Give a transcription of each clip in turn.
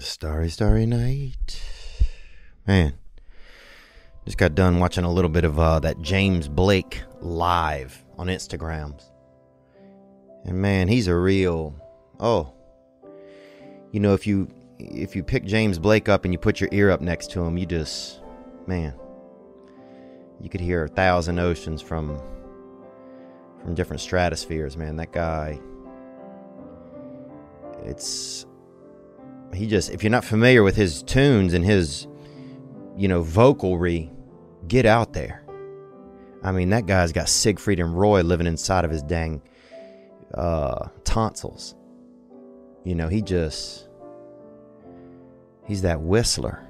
Starry, starry night. Man, just got done watching a little bit of uh, that James Blake live on Instagrams. And man, he's a real. Oh, you know, if you if you pick James Blake up and you put your ear up next to him, you just, man, you could hear a thousand oceans from from different stratospheres. Man, that guy. It's he just if you're not familiar with his tunes and his you know vocalry get out there. I mean that guy's got siegfried and roy living inside of his dang uh, tonsils. You know he just he's that whistler.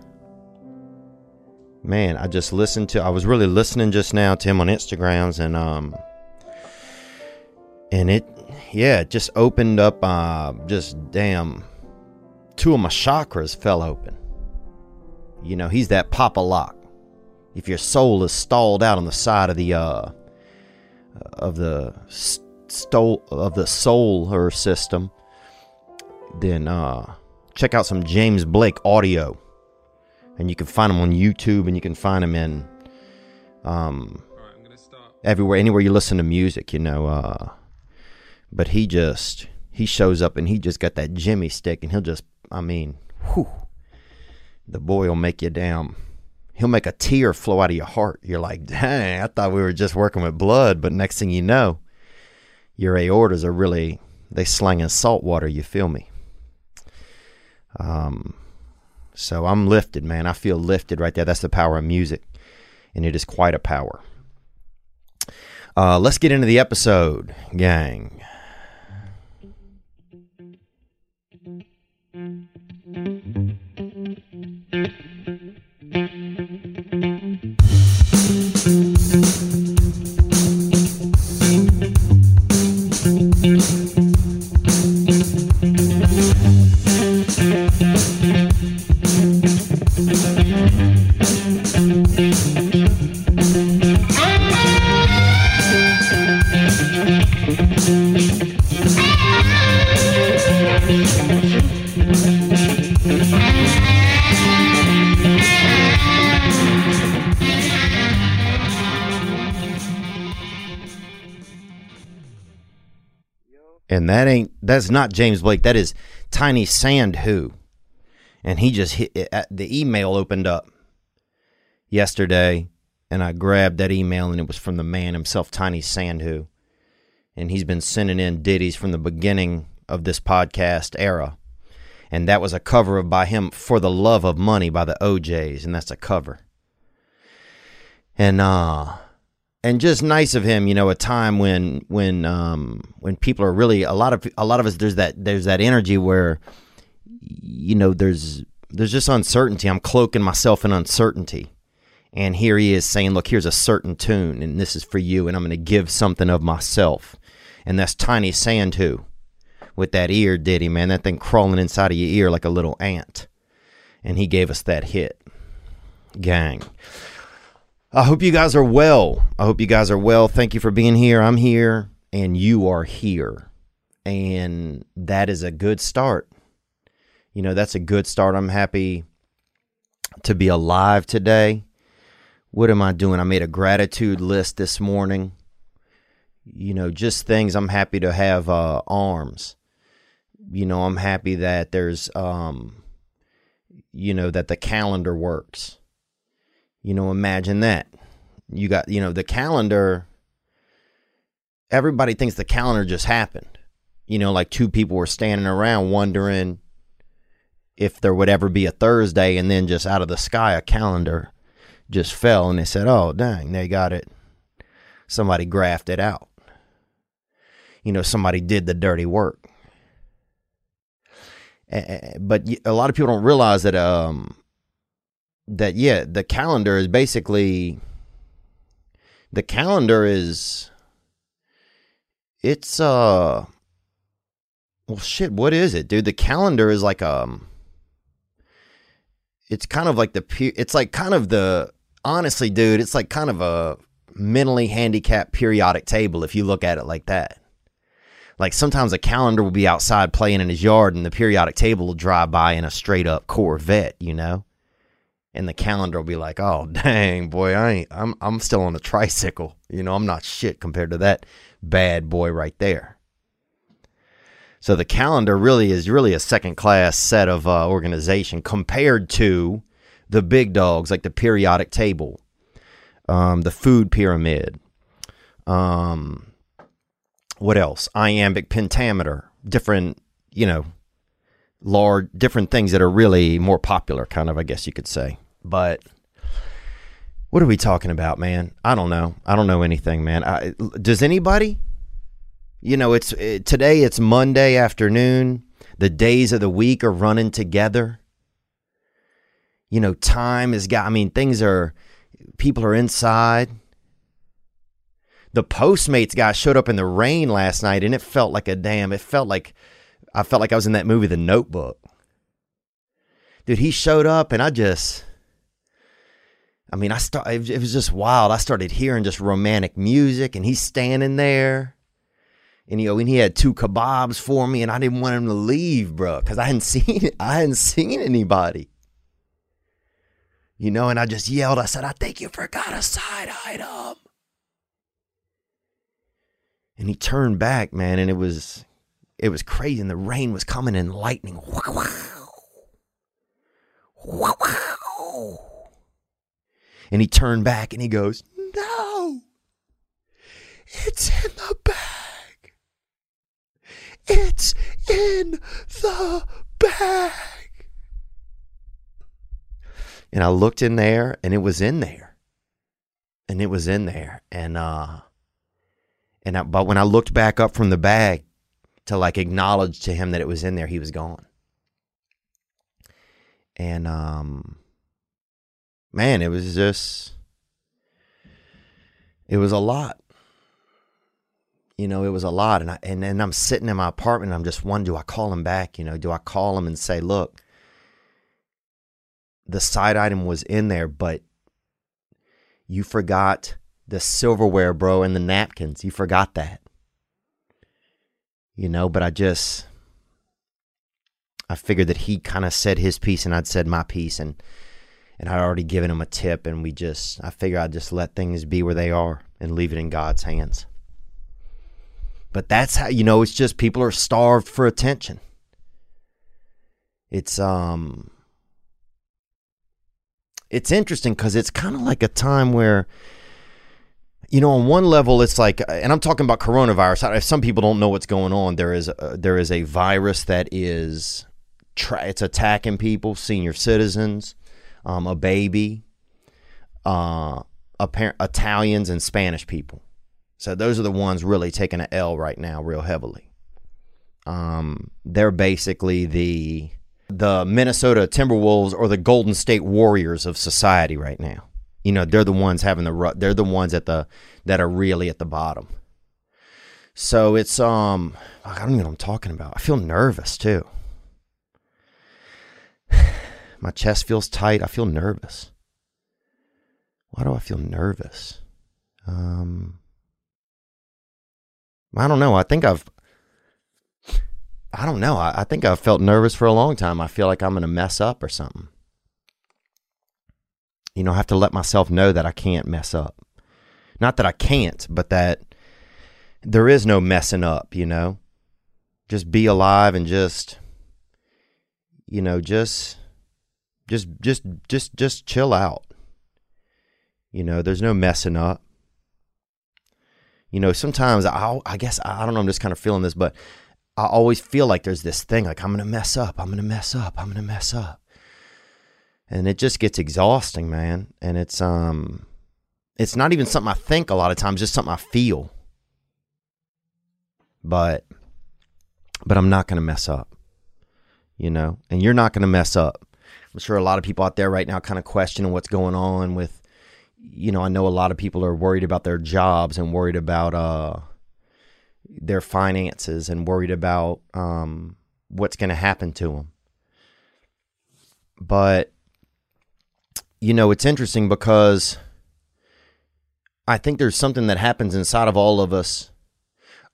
Man i just listened to i was really listening just now to him on instagrams and um and it yeah it just opened up uh just damn two of my chakras fell open. You know, he's that Pop-A-Lock. If your soul is stalled out on the side of the uh of the stole of the solar system, then uh check out some James Blake audio. And you can find him on YouTube and you can find him in um everywhere anywhere you listen to music, you know, uh but he just he shows up and he just got that Jimmy stick and he'll just I mean, whew, the boy will make you damn. He'll make a tear flow out of your heart. You're like, dang, I thought we were just working with blood, but next thing you know, your aortas are really they slanging salt water. You feel me? Um, so I'm lifted, man. I feel lifted right there. That's the power of music, and it is quite a power. Uh, let's get into the episode, gang. That's not James Blake. That is Tiny Sandhu, and he just hit the email opened up yesterday, and I grabbed that email, and it was from the man himself, Tiny Sandhu, and he's been sending in ditties from the beginning of this podcast era, and that was a cover by him for the love of money by the O'Jays, and that's a cover, and uh and just nice of him, you know, a time when when um when people are really a lot of a lot of us there's that there's that energy where you know there's there's just uncertainty. I'm cloaking myself in uncertainty. And here he is saying, "Look, here's a certain tune and this is for you and I'm going to give something of myself." And that's Tiny Sandhu with that ear ditty, man. That thing crawling inside of your ear like a little ant. And he gave us that hit. Gang. I hope you guys are well. I hope you guys are well. Thank you for being here. I'm here and you are here. And that is a good start. You know, that's a good start. I'm happy to be alive today. What am I doing? I made a gratitude list this morning. You know, just things I'm happy to have uh, arms. You know, I'm happy that there's, um, you know, that the calendar works you know, imagine that. You got, you know, the calendar. Everybody thinks the calendar just happened. You know, like two people were standing around wondering if there would ever be a Thursday, and then just out of the sky, a calendar just fell, and they said, "Oh, dang, they got it." Somebody graphed it out. You know, somebody did the dirty work. But a lot of people don't realize that um, that yeah, the calendar is basically the calendar is it's uh well shit, what is it, dude? The calendar is like um it's kind of like the it's like kind of the honestly, dude, it's like kind of a mentally handicapped periodic table if you look at it like that. Like sometimes a calendar will be outside playing in his yard and the periodic table will drive by in a straight up Corvette, you know? And the calendar will be like, "Oh, dang, boy, I ain't I'm I'm still on a tricycle. You know, I'm not shit compared to that bad boy right there." So the calendar really is really a second class set of uh, organization compared to the big dogs like the periodic table, um, the food pyramid, um, what else? Iambic pentameter, different, you know, large, different things that are really more popular, kind of, I guess you could say. But what are we talking about, man? I don't know. I don't know anything, man. I, does anybody? You know, it's it, today. It's Monday afternoon. The days of the week are running together. You know, time has got. I mean, things are. People are inside the Postmates guy showed up in the rain last night and it felt like a damn, it felt like I felt like I was in that movie, The Notebook. Dude, he showed up and I just, I mean, I start, it was just wild. I started hearing just romantic music and he's standing there. And you know, and he had two kebabs for me, and I didn't want him to leave, bro, because I hadn't seen I hadn't seen anybody. You know, and I just yelled. I said, "I think you forgot a side item." And he turned back, man, and it was it was crazy. And the rain was coming and lightning. Wow. Wow. And he turned back and he goes, No, it's in the bag. It's in the bag. And I looked in there and it was in there. And it was in there. And uh and I, but when I looked back up from the bag to like acknowledge to him that it was in there, he was gone. And um man, it was just it was a lot. You know, it was a lot. And I and then I'm sitting in my apartment and I'm just wondering, do I call him back? You know, do I call him and say, look, the side item was in there, but you forgot the silverware, bro, and the napkins. You forgot that. You know, but I just I figured that he kind of said his piece and I'd said my piece and and I'd already given him a tip and we just I figure I'd just let things be where they are and leave it in God's hands. But that's how you know it's just people are starved for attention. It's um it's interesting cuz it's kind of like a time where you know, on one level, it's like, and I'm talking about coronavirus. If some people don't know what's going on, there is a, there is a virus that is tra- it's attacking people, senior citizens, um, a baby, uh, Italians and Spanish people. So those are the ones really taking an L right now, real heavily. Um, they're basically the the Minnesota Timberwolves or the Golden State Warriors of society right now. You know, they're the ones having the they're the ones at the that are really at the bottom. So it's um I don't even know what I'm talking about. I feel nervous too. My chest feels tight. I feel nervous. Why do I feel nervous? Um I don't know. I think I've I don't know. I, I think I've felt nervous for a long time. I feel like I'm gonna mess up or something you know, I have to let myself know that I can't mess up. Not that I can't, but that there is no messing up, you know. Just be alive and just you know, just just just just just chill out. You know, there's no messing up. You know, sometimes I I guess I don't know, I'm just kind of feeling this, but I always feel like there's this thing like I'm going to mess up, I'm going to mess up, I'm going to mess up and it just gets exhausting, man. And it's um, it's not even something I think a lot of times, just something I feel. But, but I'm not gonna mess up, you know. And you're not gonna mess up. I'm sure a lot of people out there right now kind of questioning what's going on with, you know. I know a lot of people are worried about their jobs and worried about uh their finances and worried about um what's going to happen to them. But you know, it's interesting because I think there's something that happens inside of all of us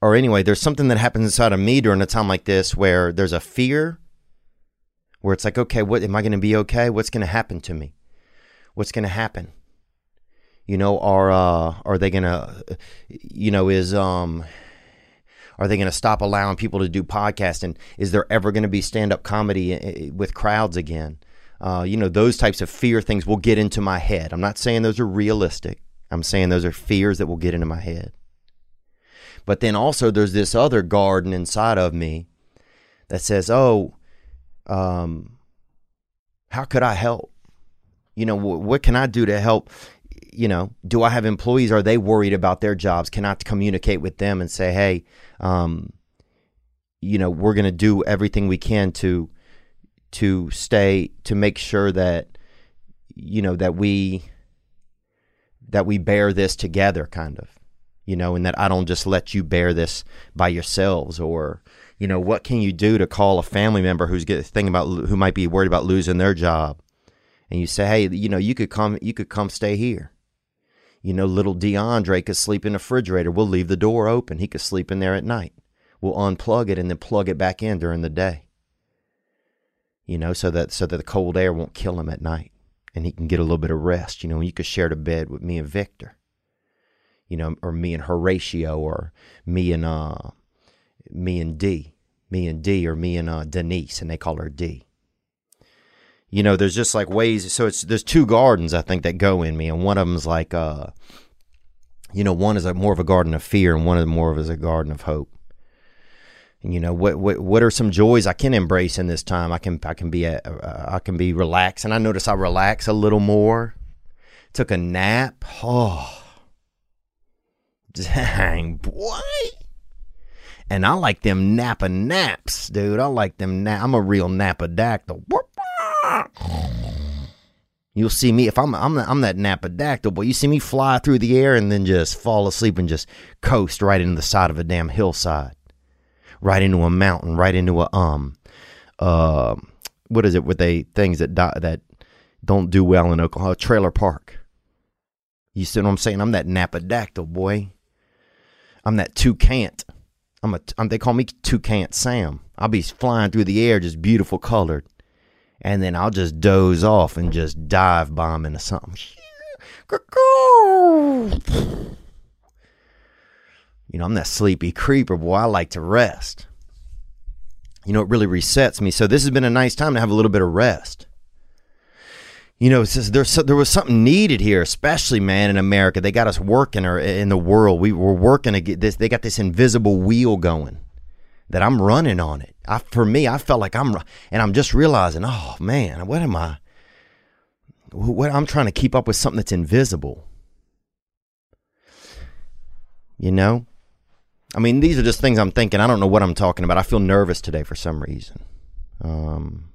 or anyway, there's something that happens inside of me during a time like this where there's a fear where it's like, okay, what am I going to be okay? What's going to happen to me? What's going to happen? You know, are uh, are they going to, you know, is um, are they going to stop allowing people to do podcasting? Is there ever going to be stand up comedy eh, eh, with crowds again? Uh, you know, those types of fear things will get into my head. I'm not saying those are realistic. I'm saying those are fears that will get into my head. But then also there's this other garden inside of me that says, "Oh, um, how could I help? You know, what can I do to help? You know, do I have employees? Are they worried about their jobs? Can I communicate with them and say, hey, um, you know, we're going to do everything we can to to stay to make sure that you know that we that we bear this together, kind of, you know, and that I don't just let you bear this by yourselves or you know, what can you do to call a family member who's get, thinking about who might be worried about losing their job, and you say, hey, you know, you could come, you could come stay here. You know, little DeAndre could sleep in the refrigerator. We'll leave the door open. He could sleep in there at night. We'll unplug it and then plug it back in during the day. You know, so that so that the cold air won't kill him at night, and he can get a little bit of rest. You know, you could share the bed with me and Victor. You know, or me and Horatio, or me and uh, me and D, me and D, or me and uh, Denise, and they call her D. You know, there's just like ways. So it's there's two gardens I think that go in me, and one of them's like, uh, you know, one is a, more of a garden of fear, and one is more of is a garden of hope. You know, what what what are some joys I can embrace in this time? I can I can be a, uh, I can be relaxed, and I notice I relax a little more. Took a nap. Oh, dang boy and I like them Napa naps, dude. I like them. Na- I'm a real Napa dactyl. You'll see me if I'm I'm I'm that Napa dactyl, boy. You see me fly through the air and then just fall asleep and just coast right into the side of a damn hillside, right into a mountain, right into a um, uh, what is it with they things that die, that don't do well in Oklahoma? Trailer park. You see what I'm saying? I'm that Napa dactyl, boy. I'm that toucan. I'm a, I'm, they call me Toucan Sam. I'll be flying through the air, just beautiful colored, and then I'll just doze off and just dive bomb into something. You know, I'm that sleepy creeper, boy. I like to rest. You know, it really resets me. So this has been a nice time to have a little bit of rest you know, there's there was something needed here, especially man in America. They got us working, or in the world, we were working to get this. They got this invisible wheel going that I'm running on it. I, for me, I felt like I'm, and I'm just realizing, oh man, what am I? What I'm trying to keep up with something that's invisible. You know, I mean, these are just things I'm thinking. I don't know what I'm talking about. I feel nervous today for some reason. Um,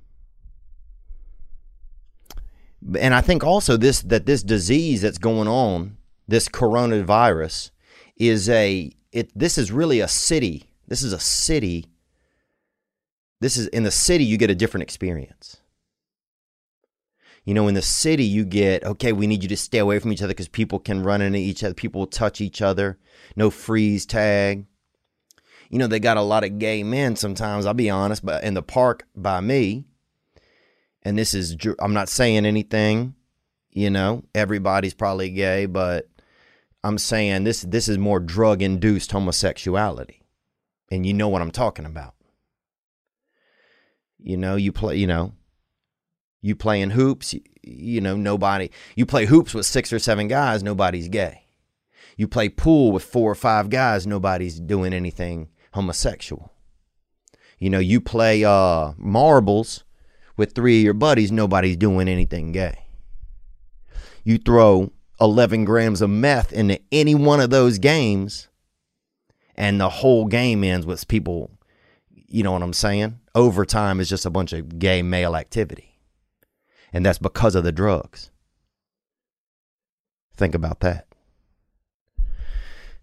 and I think also this that this disease that's going on, this coronavirus, is a it. This is really a city. This is a city. This is in the city you get a different experience. You know, in the city you get okay. We need you to stay away from each other because people can run into each other. People will touch each other. No freeze tag. You know, they got a lot of gay men sometimes. I'll be honest, but in the park by me, and this is I'm not saying anything, you know, everybody's probably gay, but I'm saying this this is more drug induced homosexuality. And you know what I'm talking about. You know, you play, you know, you playing hoops, you, know, nobody you play hoops with six or seven guys, nobody's gay. You play pool with four or five guys, nobody's doing anything homosexual. You know, you play uh marbles with three of your buddies, nobody's doing anything gay. You throw 11 grams of meth into any one of those games, and the whole game ends with people, you know what I'm saying? Overtime is just a bunch of gay male activity. And that's because of the drugs. Think about that.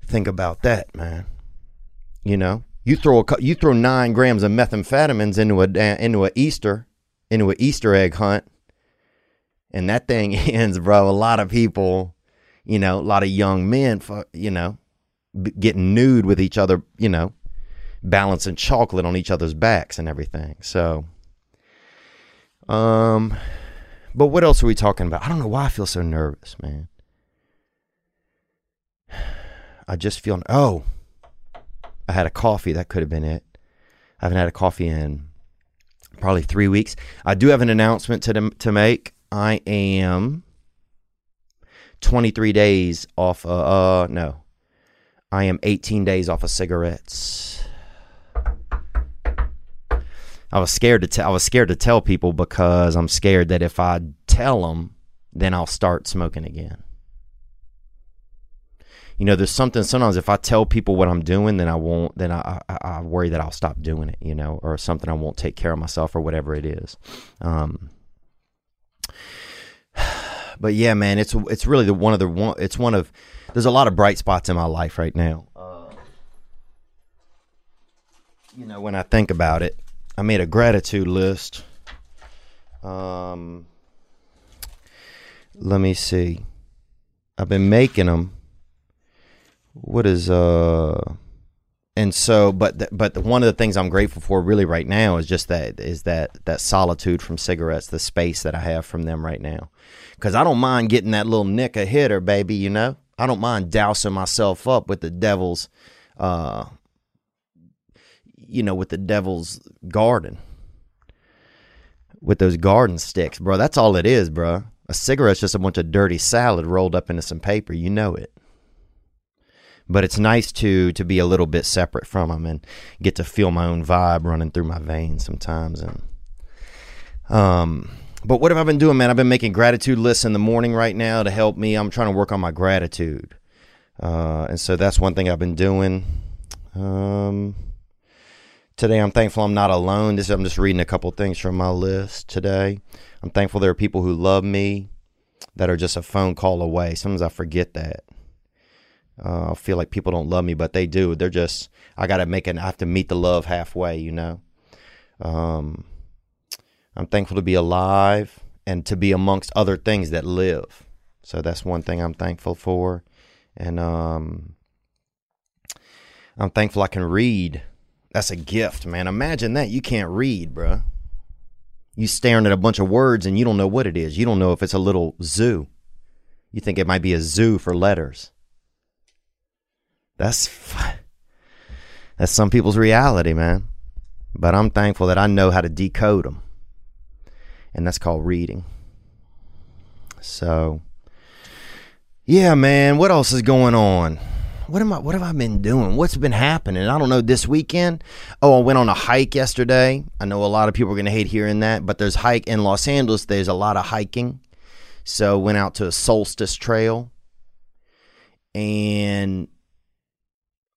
Think about that, man. You know, you throw a you throw nine grams of methamphetamines into a into a Easter into an Easter egg hunt. And that thing ends, bro. A lot of people, you know, a lot of young men, you know, getting nude with each other, you know, balancing chocolate on each other's backs and everything. So, um, but what else are we talking about? I don't know why I feel so nervous, man. I just feel, oh, I had a coffee. That could have been it. I haven't had a coffee in probably three weeks. I do have an announcement to, to make. I am 23 days off, uh, uh, no, I am 18 days off of cigarettes. I was scared to tell. I was scared to tell people because I'm scared that if I tell them, then I'll start smoking again. You know, there's something. Sometimes if I tell people what I'm doing, then I won't. Then I, I, I worry that I'll stop doing it. You know, or something I won't take care of myself or whatever it is. Um, but yeah, man, it's it's really the one of the one. It's one of. There's a lot of bright spots in my life right now. Uh, you know, when I think about it, I made a gratitude list. Um, let me see. I've been making them. What is uh, and so, but th- but one of the things I'm grateful for really right now is just that is that that solitude from cigarettes, the space that I have from them right now, because I don't mind getting that little nick a hitter, baby. You know, I don't mind dousing myself up with the devil's uh, you know, with the devil's garden. With those garden sticks, bro. That's all it is, bro. A cigarette's just a bunch of dirty salad rolled up into some paper. You know it. But it's nice to to be a little bit separate from them and get to feel my own vibe running through my veins sometimes. And um, but what have I been doing, man? I've been making gratitude lists in the morning right now to help me. I'm trying to work on my gratitude, uh, and so that's one thing I've been doing. Um, Today, I'm thankful I'm not alone. This I'm just reading a couple things from my list today. I'm thankful there are people who love me that are just a phone call away. Sometimes I forget that. Uh, I feel like people don't love me, but they do. They're just I got to make it. I have to meet the love halfway, you know. Um, I'm thankful to be alive and to be amongst other things that live. So that's one thing I'm thankful for, and um, I'm thankful I can read. That's a gift, man. Imagine that. You can't read, bruh. You staring at a bunch of words and you don't know what it is. You don't know if it's a little zoo. You think it might be a zoo for letters. That's that's some people's reality, man. But I'm thankful that I know how to decode them. And that's called reading. So, yeah, man, what else is going on? What am I what have I been doing? What's been happening? I don't know this weekend. Oh, I went on a hike yesterday. I know a lot of people are going to hate hearing that, but there's hike in Los Angeles. There's a lot of hiking. So went out to a solstice trail. And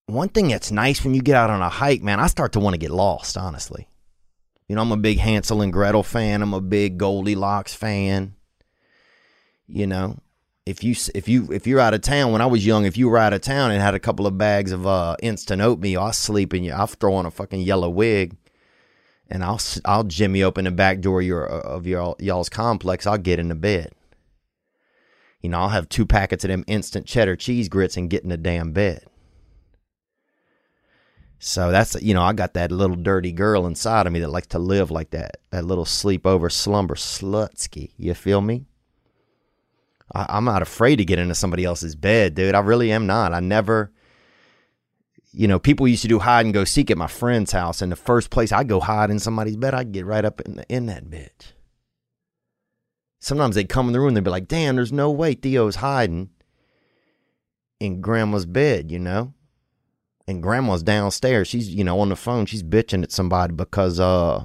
one thing that's nice when you get out on a hike, man, I start to want to get lost, honestly. You know, I'm a big Hansel and Gretel fan. I'm a big Goldilocks fan. You know, if you if you if you're out of town, when I was young, if you were out of town and had a couple of bags of uh, instant oatmeal, I'll sleep in you. I'll throw on a fucking yellow wig, and I'll I'll jimmy open the back door of your of your y'all's complex. I'll get in the bed. You know, I'll have two packets of them instant cheddar cheese grits and get in the damn bed. So that's you know I got that little dirty girl inside of me that likes to live like that. That little sleepover slumber slutsky. You feel me? I, am not afraid to get into somebody else's bed, dude. I really am not. I never, you know, people used to do hide and go seek at my friend's house, and the first place I'd go hide in somebody's bed, I'd get right up in in that bitch. Sometimes they'd come in the room, they'd be like, "Damn, there's no way Theo's hiding in Grandma's bed," you know. And Grandma's downstairs. She's you know on the phone. She's bitching at somebody because uh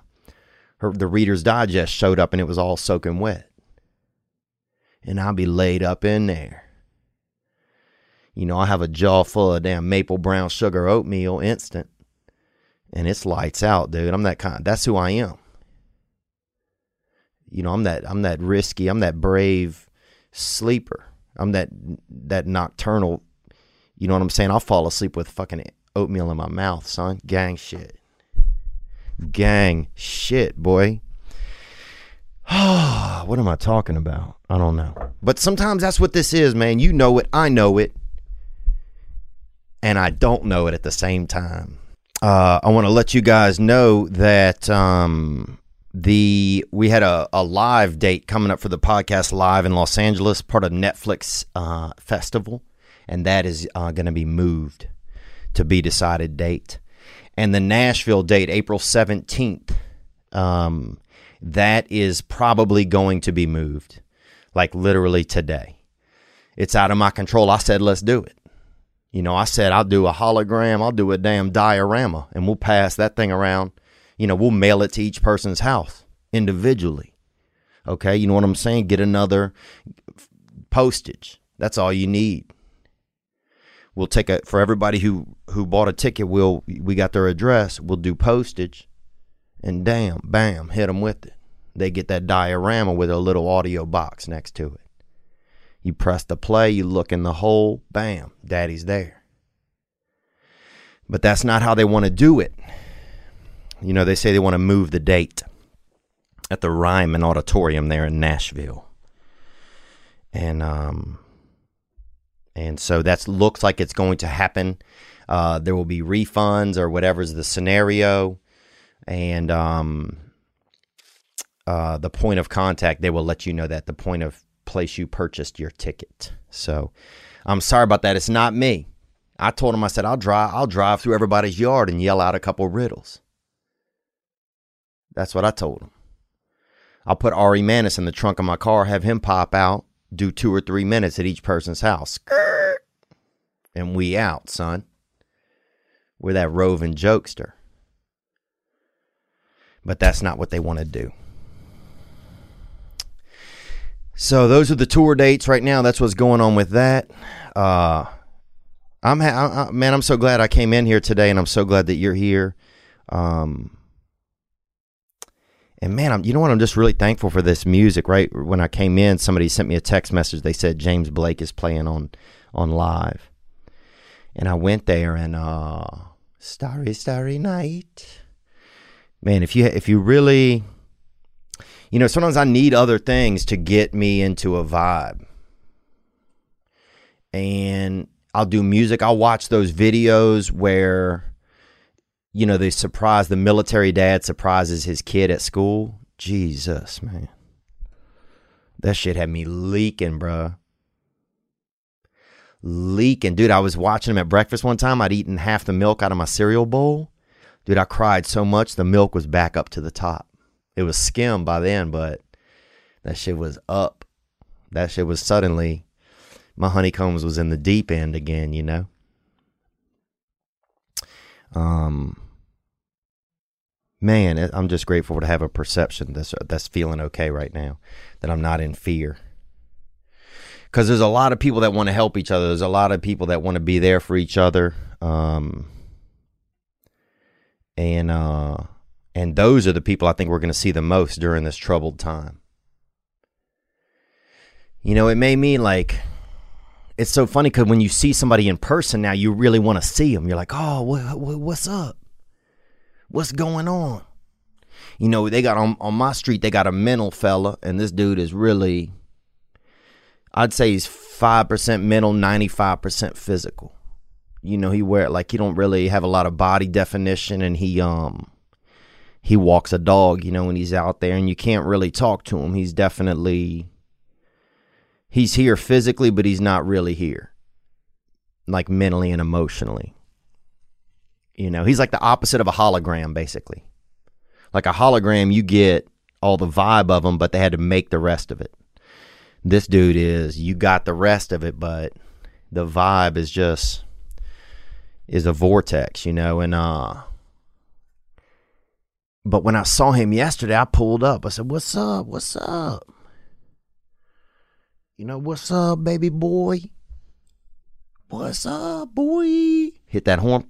her the Reader's Digest showed up and it was all soaking wet and I'll be laid up in there. You know, I have a jaw full of damn maple brown sugar oatmeal instant, and it's lights out, dude. I'm that kind. That's who I am. You know, I'm that I'm that risky. I'm that brave sleeper. I'm that that nocturnal. You know what I'm saying? I'll fall asleep with fucking oatmeal in my mouth, son. Gang shit. Gang shit, boy. what am I talking about? I don't know. But sometimes that's what this is, man. You know it. I know it. and I don't know it at the same time. Uh, I want to let you guys know that um, the we had a, a live date coming up for the podcast live in Los Angeles, part of Netflix uh, festival, and that is uh, going to be moved to be decided date. And the Nashville date, April seventeenth, um, that is probably going to be moved, like literally today. It's out of my control. I said, let's do it. You know, I said I'll do a hologram, I'll do a damn diorama, and we'll pass that thing around. You know, we'll mail it to each person's house individually. Okay, you know what I'm saying? Get another postage. That's all you need. We'll take a for everybody who who bought a ticket. We'll we got their address. We'll do postage, and damn, bam, hit them with it. They get that diorama with a little audio box next to it. You press the play, you look in the hole, bam, daddy's there. But that's not how they want to do it. You know, they say they want to move the date at the Ryman Auditorium there in Nashville. And um and so that looks like it's going to happen. Uh, there will be refunds or whatever's the scenario, and um, uh, the point of contact they will let you know that the point of place you purchased your ticket. So I'm sorry about that. It's not me. I told him I said I'll drive I'll drive through everybody's yard and yell out a couple riddles. That's what I told him. I'll put Ari Manis in the trunk of my car, have him pop out, do two or three minutes at each person's house. And we out, son. We're that roving jokester. But that's not what they want to do. So those are the tour dates right now. That's what's going on with that. Uh, I'm ha- I, man. I'm so glad I came in here today, and I'm so glad that you're here. Um, and man, I'm you know what? I'm just really thankful for this music. Right when I came in, somebody sent me a text message. They said James Blake is playing on on live, and I went there and uh, Starry Starry Night. Man, if you if you really you know, sometimes I need other things to get me into a vibe. And I'll do music. I'll watch those videos where, you know, they surprise the military dad surprises his kid at school. Jesus, man. That shit had me leaking, bruh. Leaking. Dude, I was watching him at breakfast one time. I'd eaten half the milk out of my cereal bowl. Dude, I cried so much the milk was back up to the top. It was skim by then, but that shit was up. That shit was suddenly my honeycombs was in the deep end again, you know. Um man, I'm just grateful to have a perception that's that's feeling okay right now, that I'm not in fear. Because there's a lot of people that want to help each other. There's a lot of people that want to be there for each other. Um, and uh, and those are the people I think we're going to see the most during this troubled time. You know, it made me like, it's so funny because when you see somebody in person now, you really want to see them. You're like, oh, what, what, what's up? What's going on? You know, they got on, on my street, they got a mental fella, and this dude is really, I'd say he's 5% mental, 95% physical. You know, he wear like he don't really have a lot of body definition and he um he walks a dog, you know, when he's out there and you can't really talk to him. He's definitely he's here physically, but he's not really here. Like mentally and emotionally. You know, he's like the opposite of a hologram basically. Like a hologram you get all the vibe of him, but they had to make the rest of it. This dude is you got the rest of it, but the vibe is just is a vortex, you know, and uh but when I saw him yesterday, I pulled up. I said, What's up? What's up? You know, what's up, baby boy? What's up, boy? Hit that horn.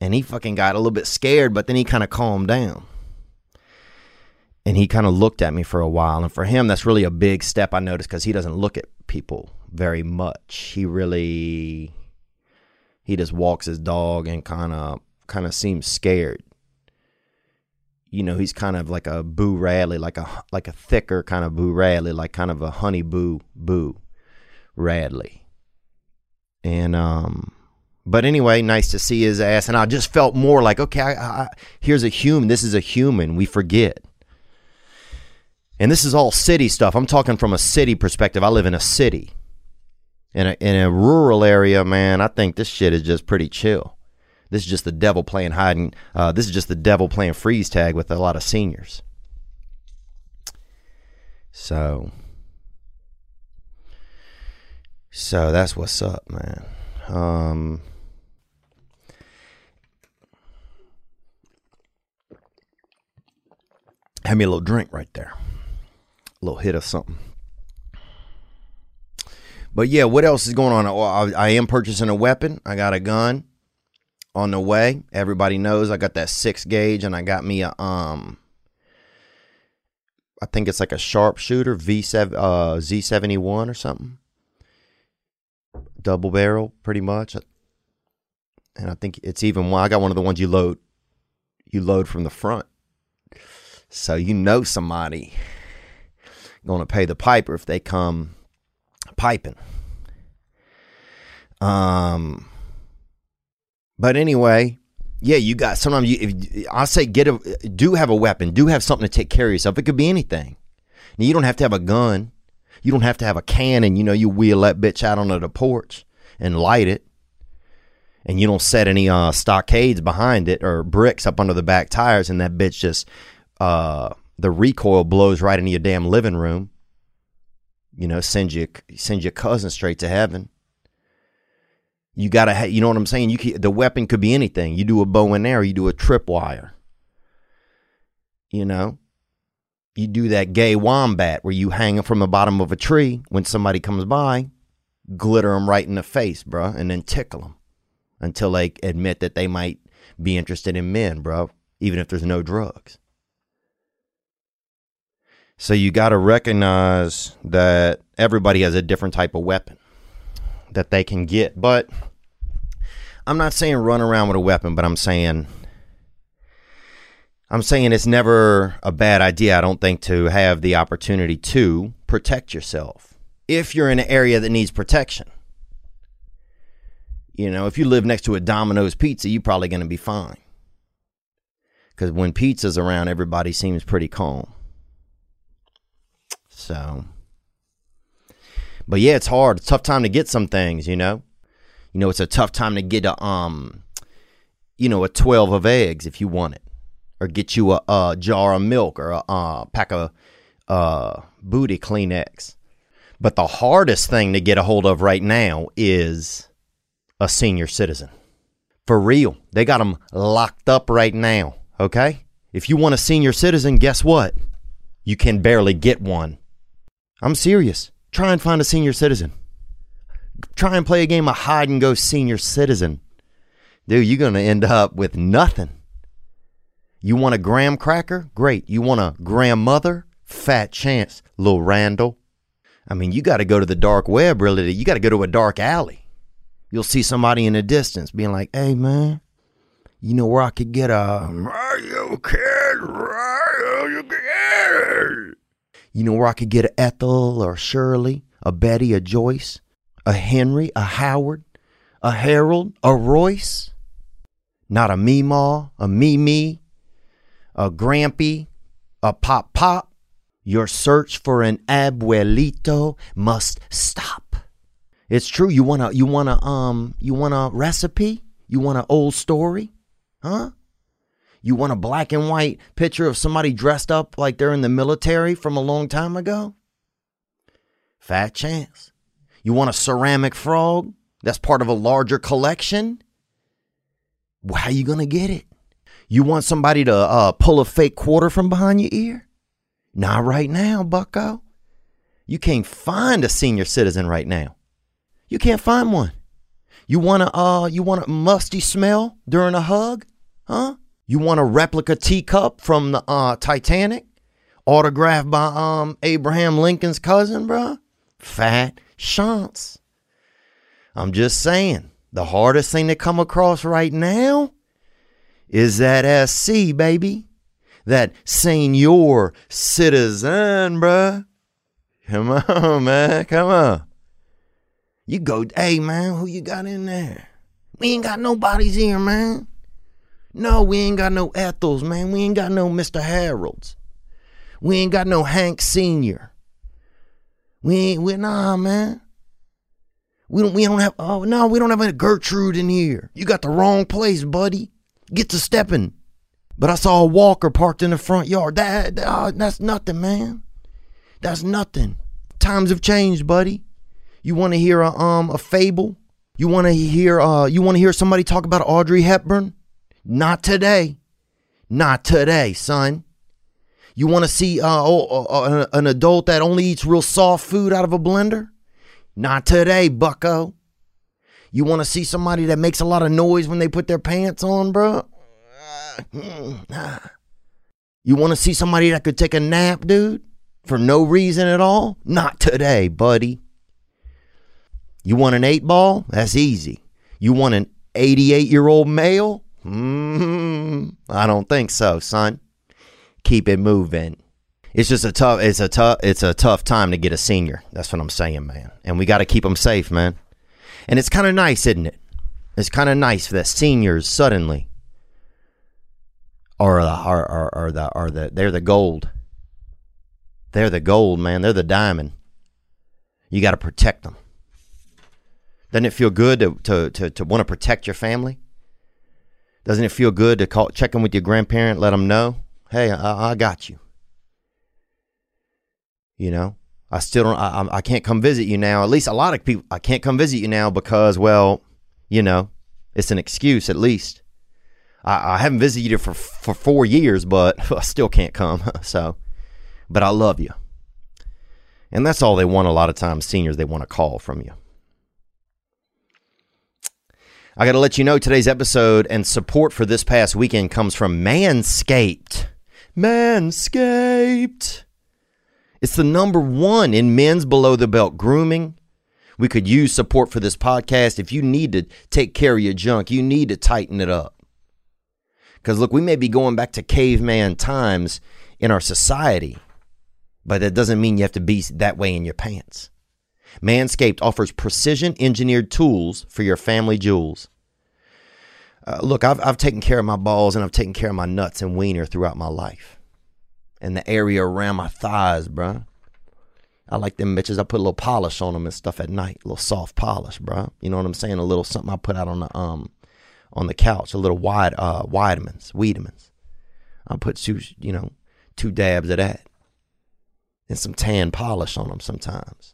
And he fucking got a little bit scared, but then he kind of calmed down. And he kind of looked at me for a while. And for him, that's really a big step I noticed because he doesn't look at people very much. He really, he just walks his dog and kind of, kind of seems scared you know, he's kind of like a Boo Radley, like a like a thicker kind of Boo Radley, like kind of a honey Boo Boo Radley. And um, but anyway, nice to see his ass, and I just felt more like, okay, I, I, here's a human. This is a human. We forget. And this is all city stuff. I'm talking from a city perspective. I live in a city. In a, in a rural area, man, I think this shit is just pretty chill. This is just the devil playing hiding. Uh, this is just the devil playing freeze tag with a lot of seniors. So, so that's what's up, man. Um, have me a little drink right there, a little hit of something. But yeah, what else is going on? I, I am purchasing a weapon. I got a gun on the way. Everybody knows I got that six gauge, and I got me a um. I think it's like a sharpshooter V seven uh Z seventy one or something. Double barrel, pretty much. And I think it's even. I got one of the ones you load, you load from the front. So you know somebody going to pay the piper if they come piping. Um, but anyway, yeah, you got sometimes you. If, I say get a do have a weapon, do have something to take care of yourself. It could be anything. Now, you don't have to have a gun. You don't have to have a cannon. You know, you wheel that bitch out onto the porch and light it, and you don't set any uh, stockades behind it or bricks up under the back tires, and that bitch just uh, the recoil blows right into your damn living room. You know, send you send your cousin straight to heaven. You gotta, ha- you know what I'm saying. You can, the weapon could be anything. You do a bow and arrow. You do a tripwire. You know, you do that gay wombat where you hang from the bottom of a tree when somebody comes by, glitter them right in the face, bro, and then tickle them until they admit that they might be interested in men, bro, even if there's no drugs. So you got to recognize that everybody has a different type of weapon that they can get. But I'm not saying run around with a weapon, but I'm saying I'm saying it's never a bad idea, I don't think, to have the opportunity to protect yourself if you're in an area that needs protection. You know, if you live next to a Domino's pizza, you're probably going to be fine. Because when pizza's around, everybody seems pretty calm. So, but yeah, it's hard. It's tough time to get some things, you know. You know, it's a tough time to get a um, you know, a twelve of eggs if you want it, or get you a, a jar of milk or a uh, pack of uh, booty Kleenex. But the hardest thing to get a hold of right now is a senior citizen. For real, they got them locked up right now. Okay, if you want a senior citizen, guess what? You can barely get one. I'm serious. Try and find a senior citizen. Try and play a game of hide and go senior citizen. Dude, you're going to end up with nothing. You want a graham cracker? Great. You want a grandmother? Fat chance, little Randall. I mean, you got to go to the dark web, really. You got to go to a dark alley. You'll see somebody in the distance being like, hey, man, you know where I could get a Mario Kart? Mario Kart. You know where I could get a Ethel or Shirley, a Betty, a Joyce, a Henry, a Howard, a Harold, a Royce? Not a Meemaw, a Mimi, a Grampy, a Pop Pop. Your search for an abuelito must stop. It's true. You want a you want a um you want a recipe? You want an old story? Huh? You want a black and white picture of somebody dressed up like they're in the military from a long time ago? Fat chance. You want a ceramic frog that's part of a larger collection? Well, how you gonna get it? You want somebody to uh, pull a fake quarter from behind your ear? Not right now, bucko. You can't find a senior citizen right now. You can't find one. You want a uh, you want a musty smell during a hug? Huh? You want a replica teacup from the uh, Titanic, autographed by um Abraham Lincoln's cousin, bro? Fat chance. I'm just saying, the hardest thing to come across right now is that SC, baby. That senior citizen, bruh. Come on, man. Come on. You go, hey man, who you got in there? We ain't got nobody's here, man. No, we ain't got no Ethels, man. We ain't got no Mr. Harold's. We ain't got no Hank Senior. We ain't we nah, man. We don't we don't have oh no, we don't have any Gertrude in here. You got the wrong place, buddy. Get to stepping. But I saw a walker parked in the front yard. That, that uh, that's nothing, man. That's nothing. Times have changed, buddy. You want to hear a um a fable? You want to hear uh you want to hear somebody talk about Audrey Hepburn? Not today. Not today, son. You want to see uh, oh, uh, an adult that only eats real soft food out of a blender? Not today, bucko. You want to see somebody that makes a lot of noise when they put their pants on, bro? You want to see somebody that could take a nap, dude? For no reason at all? Not today, buddy. You want an eight ball? That's easy. You want an 88 year old male? Mm, I don't think so, son keep it moving. It's just a tough. It's a tough. It's a tough time to get a senior. That's what I'm saying, man. And we got to keep them safe, man. And it's kind of nice, isn't it? It's kind of nice that seniors suddenly are the are, are, are the are the they're the gold. They're the gold, man. They're the diamond. You got to protect them. Doesn't it feel good to to to, to want to protect your family? Doesn't it feel good to call check in with your grandparent, let them know? Hey, I, I got you. You know, I still don't. I, I can't come visit you now. At least a lot of people. I can't come visit you now because, well, you know, it's an excuse. At least I, I haven't visited you for for four years, but I still can't come. So, but I love you, and that's all they want. A lot of times, seniors they want a call from you. I got to let you know today's episode and support for this past weekend comes from Manscaped. Manscaped. It's the number one in men's below the belt grooming. We could use support for this podcast. If you need to take care of your junk, you need to tighten it up. Because look, we may be going back to caveman times in our society, but that doesn't mean you have to be that way in your pants. Manscaped offers precision engineered tools for your family jewels. Uh, look, I've, I've taken care of my balls and I've taken care of my nuts and wiener throughout my life. And the area around my thighs, bro. I like them bitches. I put a little polish on them and stuff at night, a little soft polish, bro. You know what I'm saying? A little something I put out on the um on the couch, a little wide uh vitamins, Wiedemann's. I put two, you know, two dabs of that, and some tan polish on them sometimes.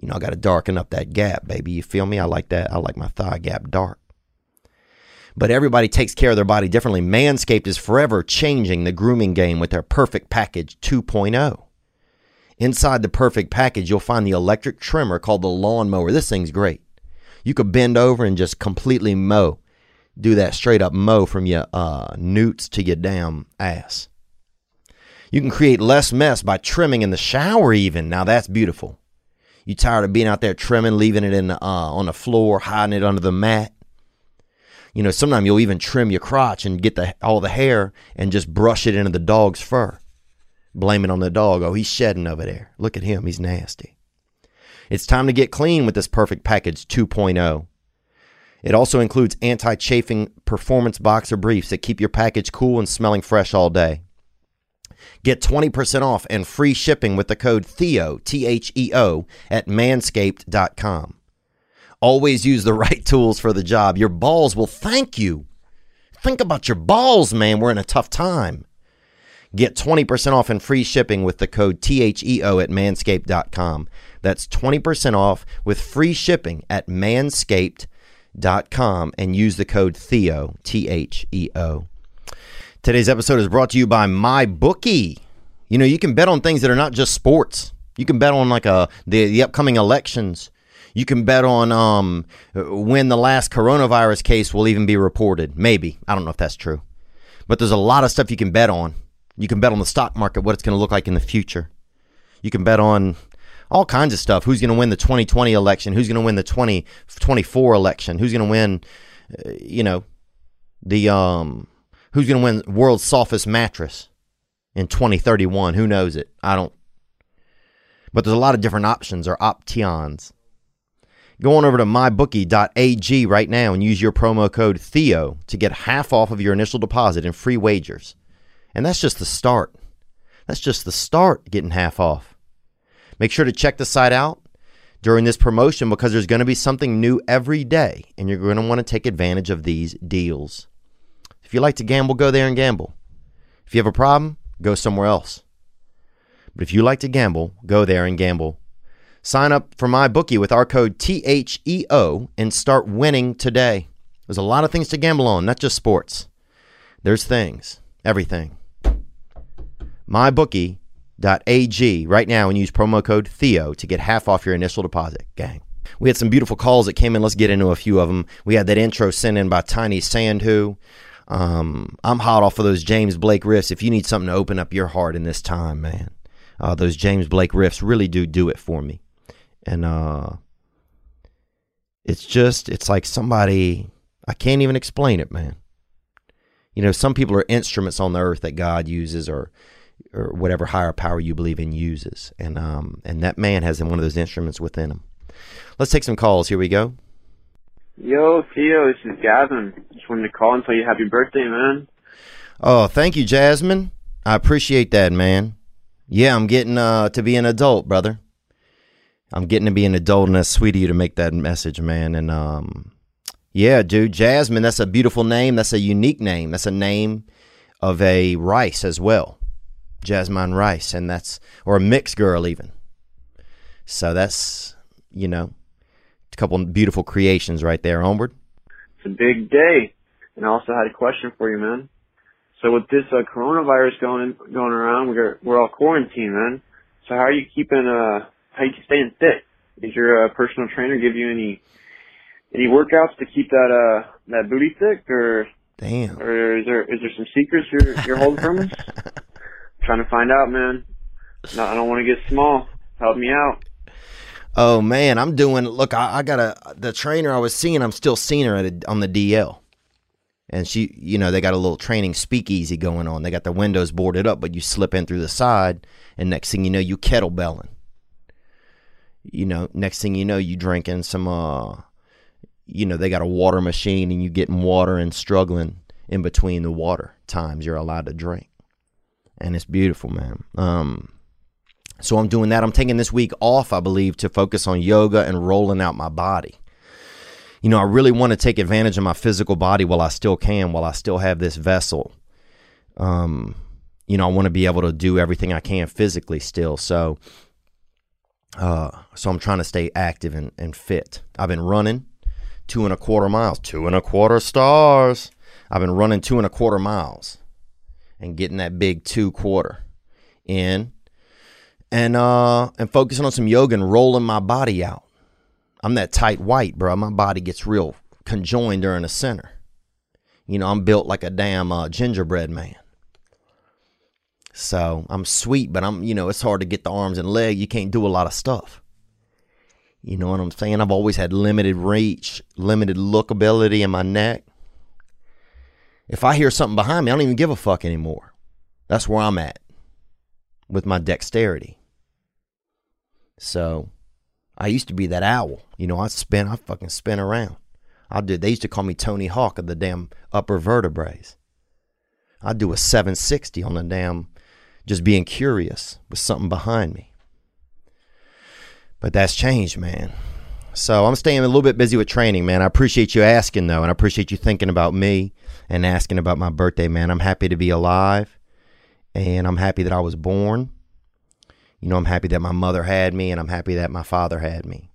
You know, I got to darken up that gap, baby. You feel me? I like that. I like my thigh gap dark but everybody takes care of their body differently. Manscaped is forever changing the grooming game with their Perfect Package 2.0. Inside the Perfect Package, you'll find the electric trimmer called the lawnmower. This thing's great. You could bend over and just completely mow. Do that straight up mow from your uh, newts to your damn ass. You can create less mess by trimming in the shower, even. Now that's beautiful. You tired of being out there trimming, leaving it in the, uh, on the floor, hiding it under the mat? you know, sometimes you'll even trim your crotch and get the all the hair and just brush it into the dog's fur. Blame it on the dog. Oh, he's shedding over there. Look at him. He's nasty. It's time to get clean with this perfect package 2.0. It also includes anti chafing performance boxer briefs that keep your package cool and smelling fresh all day. Get 20% off and free shipping with the code THEO, T H E O, at manscaped.com. Always use the right tools for the job. Your balls will thank you. Think about your balls, man. We're in a tough time. Get 20% off and free shipping with the code THEO at manscaped.com. That's 20% off with free shipping at manscaped.com and use the code THEO, T H E O. Today's episode is brought to you by MyBookie. You know, you can bet on things that are not just sports. You can bet on like a uh, the, the upcoming elections. You can bet on um, when the last coronavirus case will even be reported. Maybe. I don't know if that's true. But there's a lot of stuff you can bet on. You can bet on the stock market, what it's going to look like in the future. You can bet on all kinds of stuff. Who's going to win the 2020 election? Who's going to win the 2024 election? Who's going to win, uh, you know, the, um, who's going to win world's softest mattress in 2031? Who knows it? I don't. But there's a lot of different options or options Go on over to mybookie.ag right now and use your promo code Theo to get half off of your initial deposit and free wagers. And that's just the start. That's just the start getting half off. Make sure to check the site out during this promotion because there's going to be something new every day and you're going to want to take advantage of these deals. If you like to gamble, go there and gamble. If you have a problem, go somewhere else. But if you like to gamble, go there and gamble. Sign up for my bookie with our code THEO and start winning today. There's a lot of things to gamble on, not just sports. There's things, everything. MyBookie.ag right now and use promo code Theo to get half off your initial deposit, gang. We had some beautiful calls that came in. Let's get into a few of them. We had that intro sent in by Tiny Sandhu. Um, I'm hot off of those James Blake riffs. If you need something to open up your heart in this time, man, uh, those James Blake riffs really do do it for me. And uh, it's just, it's like somebody, I can't even explain it, man. You know, some people are instruments on the earth that God uses, or or whatever higher power you believe in uses, and um, and that man has one of those instruments within him. Let's take some calls. Here we go. Yo, Theo, this is Gavin. Just wanted to call and tell you happy birthday, man. Oh, thank you, Jasmine. I appreciate that, man. Yeah, I'm getting uh, to be an adult, brother. I'm getting to be an adult, and that's sweet of you to make that message, man. And um, yeah, dude, Jasmine, that's a beautiful name. That's a unique name. That's a name of a rice as well, Jasmine Rice, and that's or a mixed girl even. So that's you know couple beautiful creations right there. Onward. It's a big day, and I also had a question for you, man. So with this uh, coronavirus going going around, we're we're all quarantined, man. So how are you keeping uh how are you staying fit? Did your uh, personal trainer give you any any workouts to keep that uh that booty thick, or damn, or is there is there some secrets you're you're holding from us? trying to find out, man. No, I don't want to get small. Help me out. Oh man, I'm doing. Look, I, I got a the trainer I was seeing. I'm still seeing her a, on the DL, and she, you know, they got a little training speakeasy going on. They got the windows boarded up, but you slip in through the side, and next thing you know, you kettlebelling. You know, next thing you know, you drinking some. uh You know, they got a water machine, and you getting water and struggling in between the water times you're allowed to drink, and it's beautiful, man. Um, so I'm doing that. I'm taking this week off, I believe, to focus on yoga and rolling out my body. You know, I really want to take advantage of my physical body while I still can, while I still have this vessel. Um, you know, I want to be able to do everything I can physically still. So, uh, so I'm trying to stay active and, and fit. I've been running two and a quarter miles, two and a quarter stars. I've been running two and a quarter miles and getting that big two quarter in and uh and focusing on some yoga and rolling my body out. I'm that tight white, bro. My body gets real conjoined during the center. You know, I'm built like a damn uh, gingerbread man. So I'm sweet, but I'm, you know, it's hard to get the arms and leg. You can't do a lot of stuff. You know what I'm saying? I've always had limited reach, limited lookability in my neck. If I hear something behind me, I don't even give a fuck anymore. That's where I'm at with my dexterity. So I used to be that owl. You know, I spin, I fucking spin around. I did. They used to call me Tony Hawk of the damn upper vertebrae. I'd do a 760 on the damn, just being curious with something behind me. But that's changed, man. So I'm staying a little bit busy with training, man. I appreciate you asking, though, and I appreciate you thinking about me and asking about my birthday, man. I'm happy to be alive, and I'm happy that I was born you know, I'm happy that my mother had me and I'm happy that my father had me.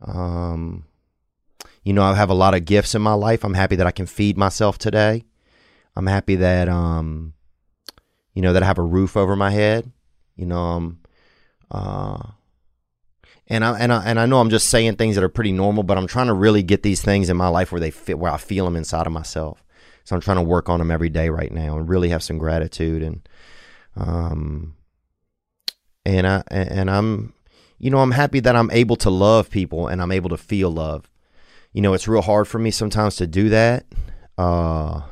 Um, you know, I have a lot of gifts in my life. I'm happy that I can feed myself today. I'm happy that, um, you know, that I have a roof over my head. You know, um, uh, and I and I and I know I'm just saying things that are pretty normal, but I'm trying to really get these things in my life where they fit, where I feel them inside of myself. So I'm trying to work on them every day right now, and really have some gratitude and, um, and I and I'm you know I'm happy that I'm able to love people and I'm able to feel love. You know, it's real hard for me sometimes to do that. Uh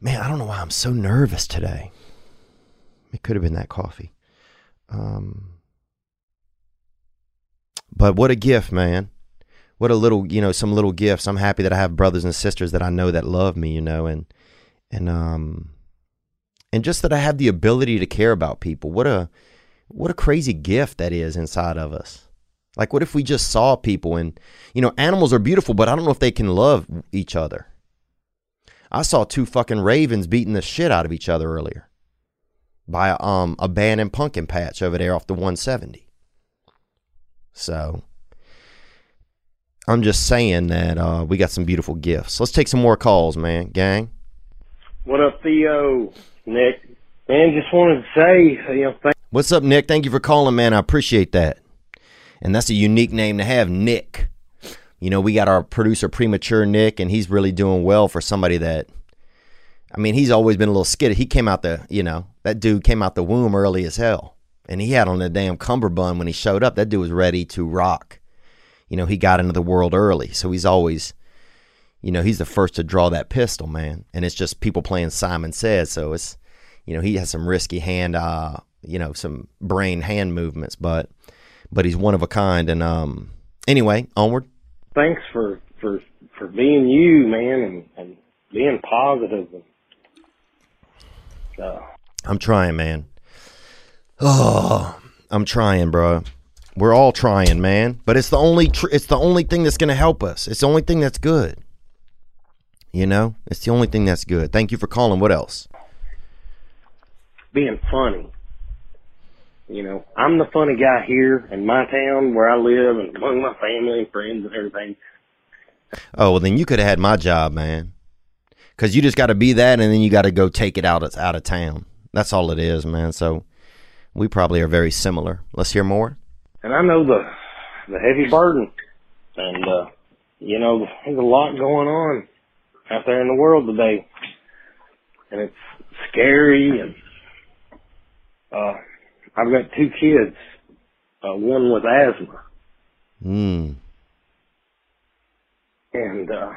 Man, I don't know why I'm so nervous today. It could have been that coffee. Um But what a gift, man. What a little, you know, some little gifts. I'm happy that I have brothers and sisters that I know that love me, you know, and and um and just that I have the ability to care about people. What a what a crazy gift that is inside of us. Like what if we just saw people and you know, animals are beautiful, but I don't know if they can love each other. I saw two fucking ravens beating the shit out of each other earlier by a, um abandoned pumpkin patch over there off the 170. So I'm just saying that uh, we got some beautiful gifts. Let's take some more calls, man, gang. What up, Theo? Nick? Man, just wanted to say, you know, thank What's up, Nick? Thank you for calling, man. I appreciate that. And that's a unique name to have, Nick. You know, we got our producer, Premature Nick, and he's really doing well for somebody that, I mean, he's always been a little skittish. He came out the, you know, that dude came out the womb early as hell. And he had on a damn cummerbund when he showed up. That dude was ready to rock. You know, he got into the world early. So he's always, you know, he's the first to draw that pistol, man. And it's just people playing Simon Says. So it's, you know, he has some risky hand, uh, you know, some brain hand movements, but, but he's one of a kind. And, um, anyway, onward. thanks for for for being you, man, and and being positive. And, uh, I'm trying, man. Oh, I'm trying, bro. We're all trying, man. But it's the only tr- it's the only thing that's going to help us. It's the only thing that's good. You know, it's the only thing that's good. Thank you for calling. What else? being funny. You know, I'm the funny guy here in my town where I live and among my family and friends and everything. Oh, well, then you could have had my job, man. Because you just got to be that, and then you got to go take it out of, out of town. That's all it is, man. So we probably are very similar. Let's hear more. And I know the the heavy burden, and uh, you know, there's a lot going on out there in the world today, and it's scary. And uh, I've got two kids, uh, one with asthma, Mm. and uh,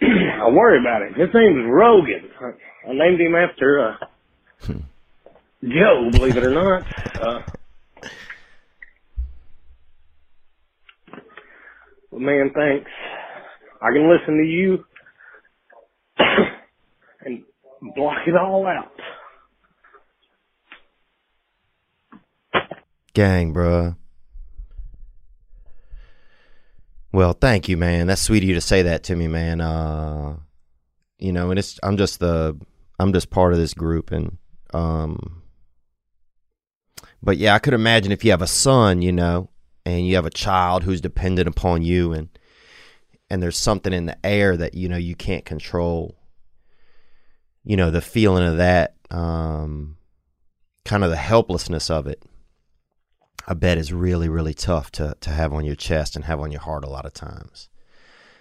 I worry about it. His name's Rogan. I, I named him after uh, Joe, believe it or not. Uh, well, man, thanks. I can listen to you and block it all out. Gang, bruh. Well, thank you, man. That's sweet of you to say that to me, man. Uh, you know, and it's I'm just the I'm just part of this group, and um, but yeah, I could imagine if you have a son, you know, and you have a child who's dependent upon you, and and there's something in the air that you know you can't control. You know, the feeling of that, um, kind of the helplessness of it. I bet is really, really tough to to have on your chest and have on your heart a lot of times.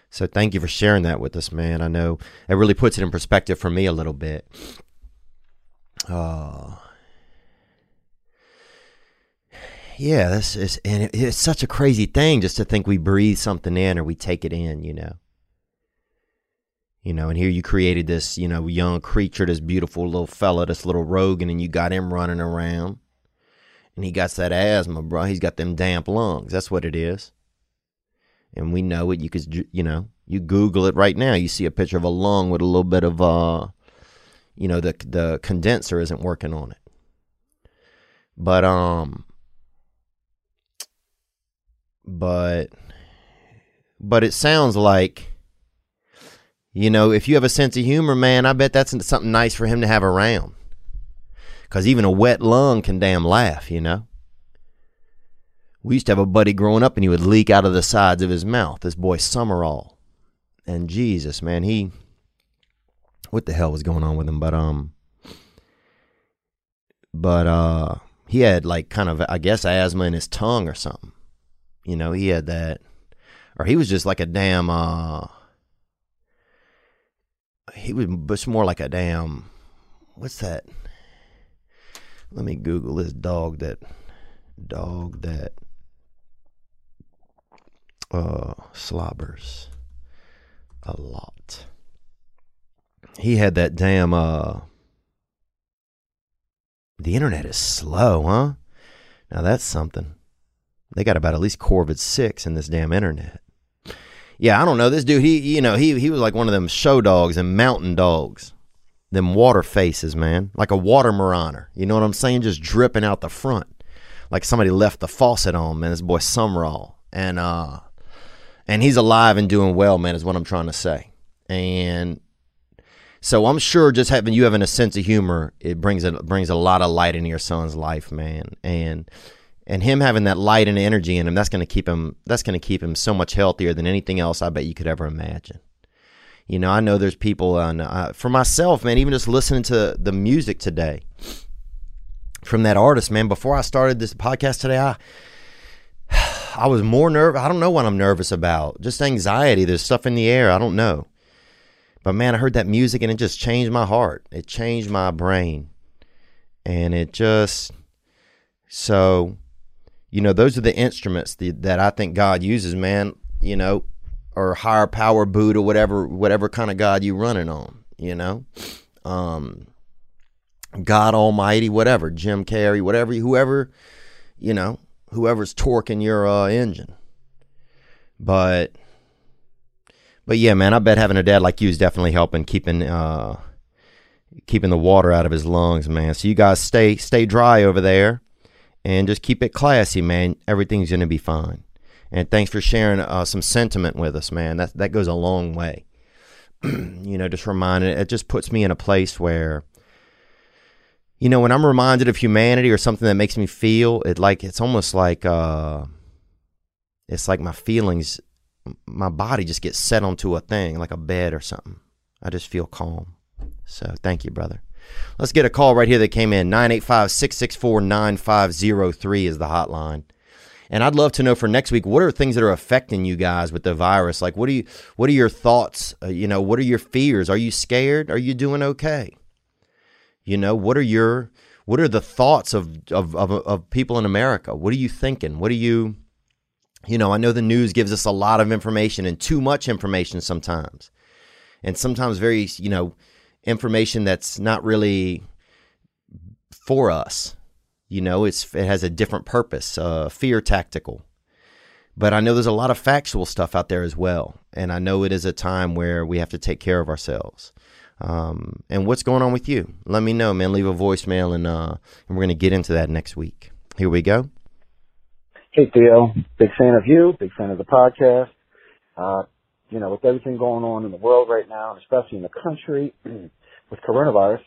So thank you for sharing that with us, man. I know it really puts it in perspective for me a little bit. Uh, yeah, this is, and it, it's such a crazy thing just to think we breathe something in or we take it in, you know. You know, and here you created this, you know, young creature, this beautiful little fella, this little Rogan, and you got him running around and he got that asthma, bro. He's got them damp lungs. That's what it is. And we know it. You could, you know, you Google it right now. You see a picture of a lung with a little bit of, uh, you know, the the condenser isn't working on it. But um, but but it sounds like, you know, if you have a sense of humor, man, I bet that's something nice for him to have around. Because even a wet lung can damn laugh, you know? We used to have a buddy growing up and he would leak out of the sides of his mouth. This boy Summerall. And Jesus, man, he. What the hell was going on with him? But, um. But, uh. He had, like, kind of, I guess, asthma in his tongue or something. You know, he had that. Or he was just like a damn, uh. He was just more like a damn. What's that? Let me Google this dog that dog that uh slobbers a lot. he had that damn uh the internet is slow, huh? Now that's something. They got about at least Corvid six in this damn internet. Yeah, I don't know. This dude, he you know, he he was like one of them show dogs and mountain dogs. Them water faces, man. Like a water mariner. You know what I'm saying? Just dripping out the front. Like somebody left the faucet on, man. This boy Sumrall. And uh and he's alive and doing well, man, is what I'm trying to say. And so I'm sure just having you having a sense of humor, it brings a brings a lot of light into your son's life, man. And and him having that light and energy in him, that's gonna keep him that's gonna keep him so much healthier than anything else I bet you could ever imagine. You know, I know there's people on uh, for myself, man. Even just listening to the music today from that artist, man. Before I started this podcast today, I I was more nervous. I don't know what I'm nervous about. Just anxiety. There's stuff in the air. I don't know. But man, I heard that music and it just changed my heart. It changed my brain. And it just so you know, those are the instruments that, that I think God uses, man, you know, or higher power Buddha, whatever whatever kind of God you running on, you know. Um God Almighty, whatever, Jim Carrey, whatever, whoever, you know, whoever's torquing your uh, engine. But but yeah, man, I bet having a dad like you is definitely helping keeping uh, keeping the water out of his lungs, man. So you guys stay stay dry over there, and just keep it classy, man. Everything's gonna be fine. And thanks for sharing uh, some sentiment with us, man. That that goes a long way. you know, just reminding it just puts me in a place where, you know, when I'm reminded of humanity or something that makes me feel it, like it's almost like uh, it's like my feelings my body just gets set onto a thing like a bed or something. I just feel calm. So thank you, brother. Let's get a call right here that came in. 985 664 9503 is the hotline. And I'd love to know for next week what are things that are affecting you guys with the virus? Like what are you what are your thoughts? Uh, you know, what are your fears? Are you scared? Are you doing okay? You know, what are your what are the thoughts of of of, of people in America? What are you thinking? What are you you know, I know the news gives us a lot of information and too much information sometimes. And sometimes very, you know, information that's not really for us. You know, it's it has a different purpose, uh, fear tactical. But I know there's a lot of factual stuff out there as well, and I know it is a time where we have to take care of ourselves. Um, and what's going on with you? Let me know, man. Leave a voicemail, and uh, and we're gonna get into that next week. Here we go. Hey Theo, big fan of you, big fan of the podcast. Uh, you know, with everything going on in the world right now, and especially in the country with coronavirus,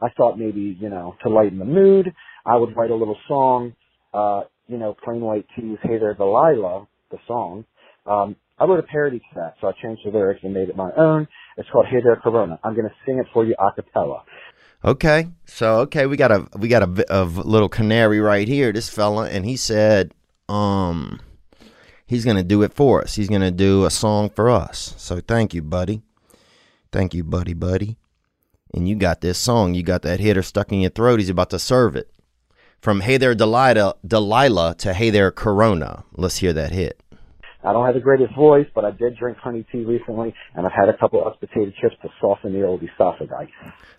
I thought maybe, you know, to lighten the mood, I would write a little song, uh, you know, Plain White T's Hey There Delilah, the song. Um, I wrote a parody to that, so I changed the lyrics and made it my own. It's called Hey There Corona. I'm going to sing it for you a cappella. Okay, so okay, we got a we got a, a little canary right here, this fella, and he said, um, he's gonna do it for us. He's gonna do a song for us. So thank you, buddy. Thank you, buddy, buddy. And you got this song. You got that hitter stuck in your throat. He's about to serve it. From Hey There Delilah, Delilah to Hey There Corona. Let's hear that hit. I don't have the greatest voice, but I did drink honey tea recently, and I've had a couple of potato chips to soften the old esophagus.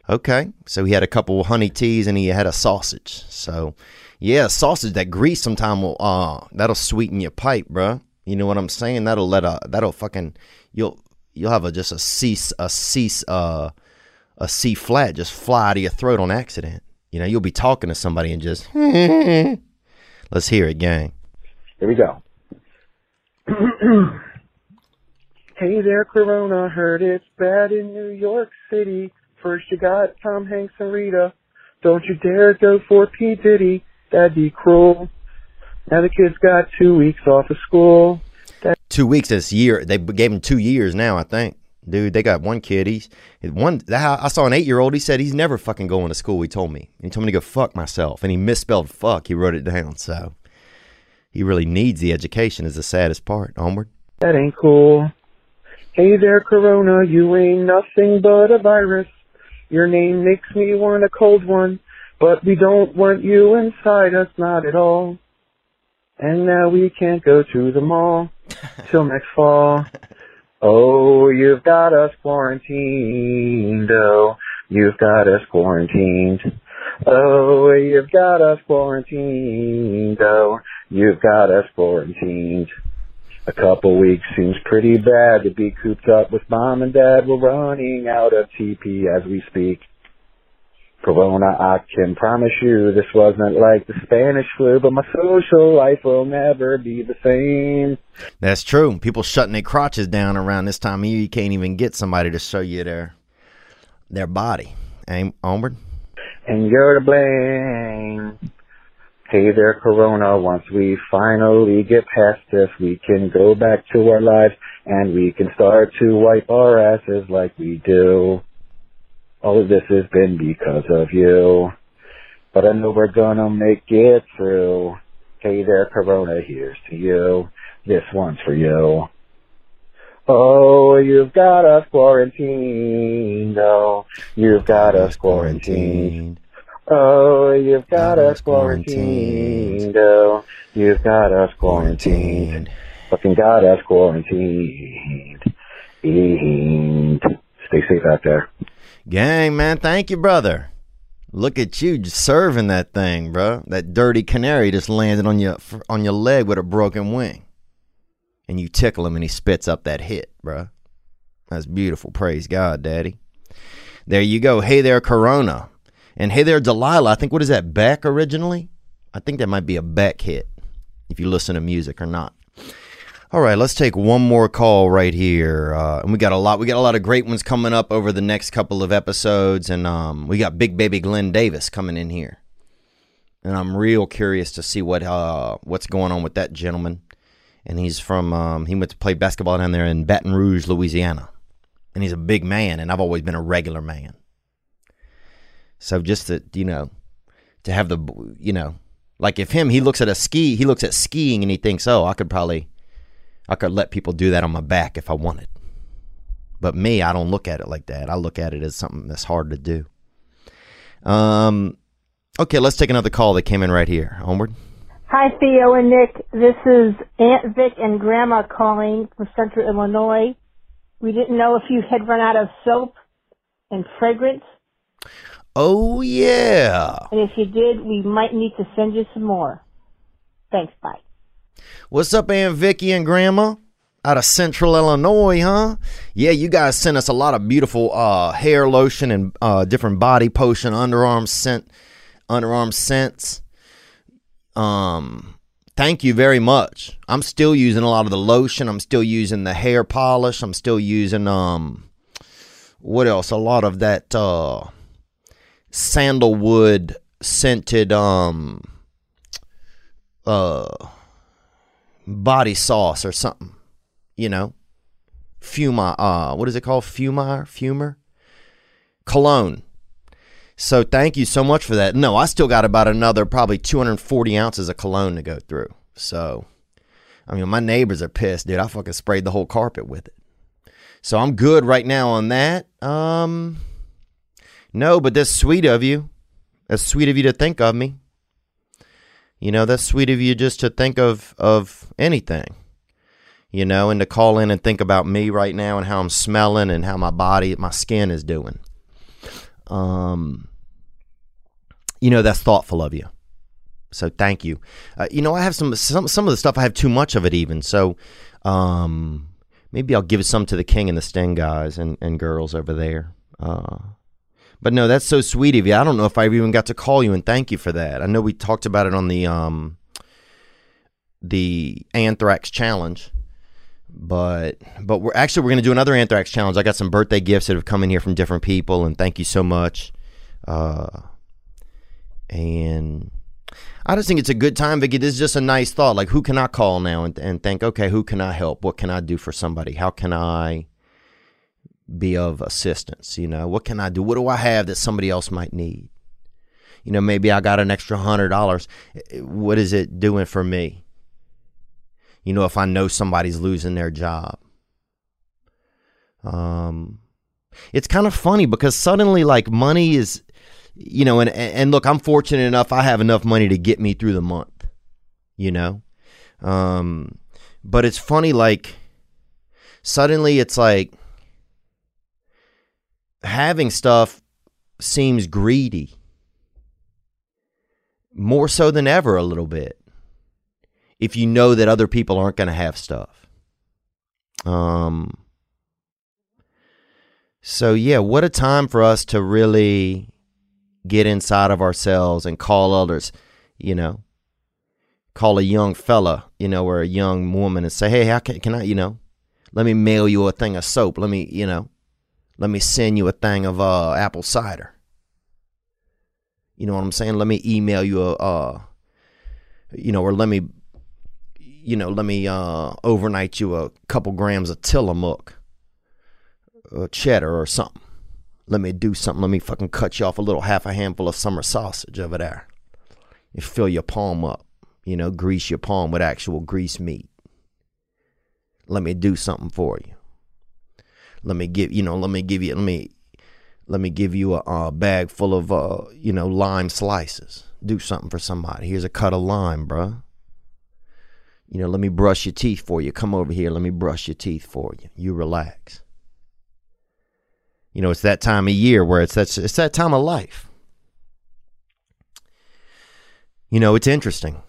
Okay, so he had a couple of honey teas and he had a sausage. So, yeah, sausage that grease sometime will uh that'll sweeten your pipe, bro. You know what I'm saying? That'll let a that'll fucking you'll you'll have a just a cease a cease uh a C flat just fly out of your throat on accident. You know, you'll be talking to somebody and just let's hear it, gang. Here we go. hey there, Corona. Heard it's bad in New York City. First you got Tom Hanks and Rita. Don't you dare go for P. Diddy. That'd be cruel. Now the kid's got two weeks off of school. That- two weeks this year. They gave him two years now, I think. Dude, they got one kid. He's one. I saw an eight-year-old. He said he's never fucking going to school. He told me. He told me to go fuck myself, and he misspelled fuck. He wrote it down. So he really needs the education. Is the saddest part. Onward. That ain't cool. Hey there, Corona. You ain't nothing but a virus. Your name makes me want a cold one, but we don't want you inside us, not at all. And now we can't go to the mall till next fall. Oh, you've got us quarantined. Oh, you've got us quarantined. Oh, you've got us quarantined. Oh, you've got us quarantined. A couple weeks seems pretty bad to be cooped up with mom and dad. We're running out of TP as we speak. Corona, I can promise you this wasn't like the Spanish flu, but my social life will never be the same. That's true. People shutting their crotches down around this time of year. You can't even get somebody to show you their their body. Ain't onward. And you're to blame. Hey there, Corona. Once we finally get past this, we can go back to our lives and we can start to wipe our asses like we do. All of this has been because of you. But I know we're gonna make it through. Hey there, Corona, here's to you. This one's for you. Oh, you've got us quarantined. Oh, you've got us quarantined. Oh, you've got us quarantined. Oh, you've got us quarantined. Fucking got us quarantined. Stay safe out there. Gang, man, thank you, brother. Look at you serving that thing, bro. That dirty canary just landed on your on your leg with a broken wing, and you tickle him, and he spits up that hit, bro. That's beautiful. Praise God, Daddy. There you go. Hey there, Corona, and hey there, Delilah. I think what is that Beck originally? I think that might be a Beck hit, if you listen to music or not. All right, let's take one more call right here, uh, and we got a lot. We got a lot of great ones coming up over the next couple of episodes, and um, we got Big Baby Glenn Davis coming in here, and I'm real curious to see what uh, what's going on with that gentleman. And he's from um, he went to play basketball down there in Baton Rouge, Louisiana, and he's a big man, and I've always been a regular man. So just to you know, to have the you know, like if him he looks at a ski, he looks at skiing and he thinks, oh, I could probably I could let people do that on my back if I wanted. But me, I don't look at it like that. I look at it as something that's hard to do. Um, okay, let's take another call that came in right here. Homeward. Hi, Theo and Nick. This is Aunt Vic and Grandma calling from Central Illinois. We didn't know if you had run out of soap and fragrance, Oh yeah. and if you did, we might need to send you some more. Thanks, bye. What's up, Aunt Vicky and Grandma? Out of Central Illinois, huh? Yeah, you guys sent us a lot of beautiful uh, hair lotion and uh, different body potion, underarm scent, underarm scents. Um, thank you very much. I'm still using a lot of the lotion. I'm still using the hair polish. I'm still using um, what else? A lot of that uh, sandalwood scented um, uh body sauce or something, you know. Fuma, uh, what is it called? Fumar, fumer, cologne. So thank you so much for that. No, I still got about another probably 240 ounces of cologne to go through. So, I mean, my neighbors are pissed, dude. I fucking sprayed the whole carpet with it. So I'm good right now on that. Um, no, but that's sweet of you. That's sweet of you to think of me. You know, that's sweet of you just to think of of anything. You know, and to call in and think about me right now and how I'm smelling and how my body, my skin is doing. Um, you know, that's thoughtful of you. So thank you. Uh, you know, I have some some some of the stuff I have too much of it even. So um, maybe I'll give some to the King and the Sting guys and and girls over there. Uh, but no, that's so sweet of you. I don't know if I even got to call you and thank you for that. I know we talked about it on the um the anthrax challenge. But but we're actually we're gonna do another anthrax challenge. I got some birthday gifts that have come in here from different people and thank you so much. Uh and I just think it's a good time, Vicky. This is just a nice thought. Like, who can I call now and, and think, okay, who can I help? What can I do for somebody? How can I be of assistance? You know, what can I do? What do I have that somebody else might need? You know, maybe I got an extra hundred dollars. What is it doing for me? You know, if I know somebody's losing their job. Um, it's kind of funny because suddenly, like, money is, you know, and and look, I'm fortunate enough. I have enough money to get me through the month. You know, um, but it's funny, like suddenly it's like having stuff seems greedy. More so than ever a little bit. If you know that other people aren't going to have stuff. Um so yeah what a time for us to really get inside of ourselves and call others you know call a young fella you know or a young woman and say hey how can, can i you know let me mail you a thing of soap. Let me you know let me send you a thing of uh, apple cider. You know what I'm saying? Let me email you a, uh, you know, or let me, you know, let me uh, overnight you a couple grams of Tillamook, or cheddar or something. Let me do something. Let me fucking cut you off a little half a handful of summer sausage over there. And fill your palm up. You know, grease your palm with actual grease meat. Let me do something for you. Let me give you know. Let me give you. Let me let me give you a, a bag full of uh you know lime slices. Do something for somebody. Here's a cut of lime, bruh. You know, let me brush your teeth for you. Come over here. Let me brush your teeth for you. You relax. You know, it's that time of year where it's that it's that time of life. You know, it's interesting.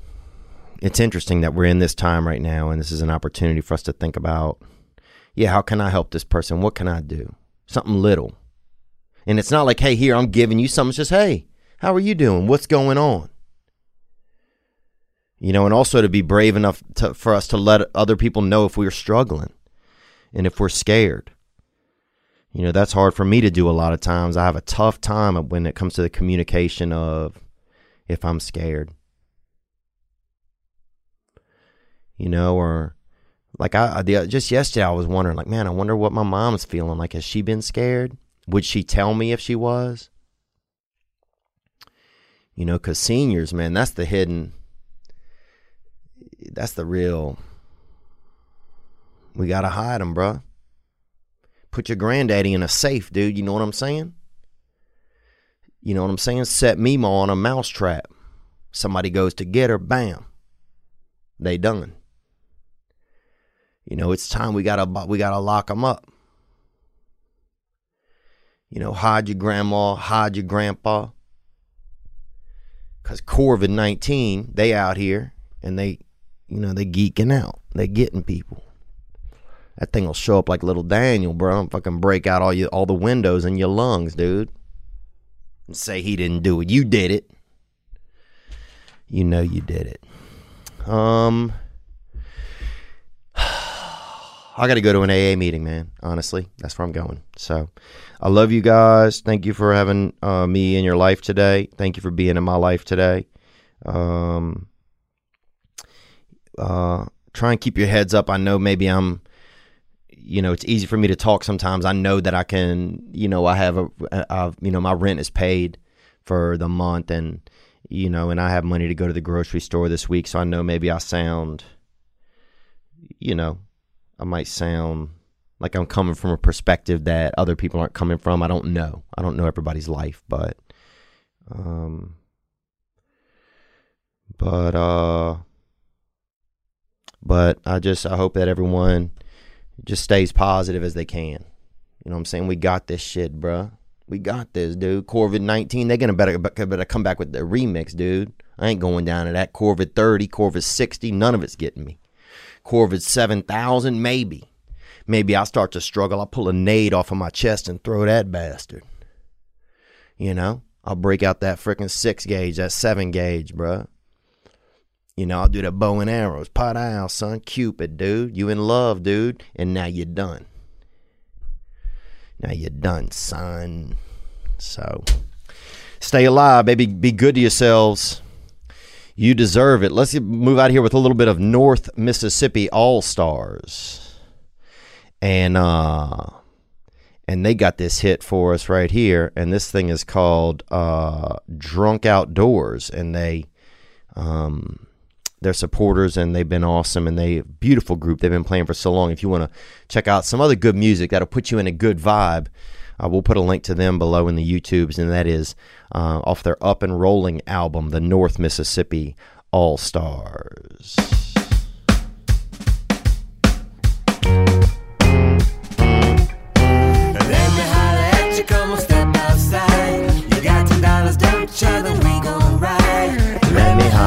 It's interesting that we're in this time right now, and this is an opportunity for us to think about yeah, how can I help this person? What can I do? Something little. And it's not like, hey, here, I'm giving you something. It's just, hey, how are you doing? What's going on? You know, and also to be brave enough to, for us to let other people know if we're struggling and if we're scared. You know, that's hard for me to do a lot of times. I have a tough time when it comes to the communication of if I'm scared. You know, or like I, the, just yesterday, I was wondering, like, man, I wonder what my mom's feeling. Like, has she been scared? Would she tell me if she was? You know, because seniors, man, that's the hidden, that's the real. We gotta hide them, bruh. Put your granddaddy in a safe, dude. You know what I'm saying? You know what I'm saying? Set Mima on a mousetrap. Somebody goes to get her, bam. They done. You know, it's time we gotta we gotta lock them up. You know, hide your grandma, hide your grandpa. Cause COVID nineteen, they out here and they, you know, they geeking out. They getting people. That thing will show up like little Daniel, bro. I'm fucking break out all you all the windows in your lungs, dude. And say he didn't do it. You did it. You know you did it. Um I got to go to an AA meeting, man. Honestly, that's where I'm going. So, I love you guys. Thank you for having uh, me in your life today. Thank you for being in my life today. Um, uh, try and keep your heads up. I know maybe I'm, you know, it's easy for me to talk sometimes. I know that I can, you know, I have a, I've, you know, my rent is paid for the month, and you know, and I have money to go to the grocery store this week, so I know maybe I sound, you know, I might sound like I'm coming from a perspective that other people aren't coming from. I don't know. I don't know everybody's life, but um but uh but I just I hope that everyone just stays positive as they can. You know what I'm saying? We got this shit, bruh. We got this, dude. Corvid 19, they're gonna better better come back with the remix, dude. I ain't going down to that Corvid 30, Corvid 60. None of it's getting me. Corvid 7000, maybe. Maybe I'll start to struggle. I'll pull a nade off of my chest and throw that bastard. You know, I'll break out that freaking six gauge, that seven gauge, bruh. You know, I'll do the bow and arrows. Pot out, son. Cupid, dude. You in love, dude. And now you're done. Now you're done, son. So, stay alive, baby. Be good to yourselves. You deserve it. Let's move out here with a little bit of North Mississippi Allstars. And uh and they got this hit for us right here and this thing is called uh Drunk Outdoors and they um they're supporters and they've been awesome and they beautiful group they've been playing for so long if you want to check out some other good music that'll put you in a good vibe uh, we'll put a link to them below in the YouTubes, and that is uh, off their Up and Rolling album, the North Mississippi Allstars.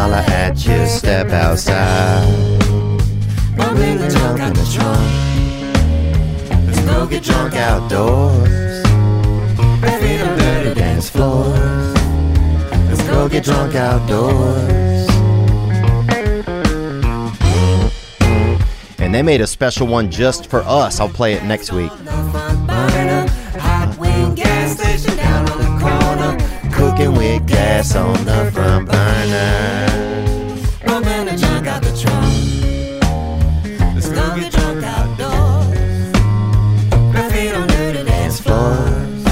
holler at you, step outside. The the trunk. Let's go get drunk outdoors. Get drunk outdoors. And they made a special one just for us. I'll play it next week. Cooking with gas on the front burner. Let's go get drunk outdoors. Bare feet on dirty dance floors.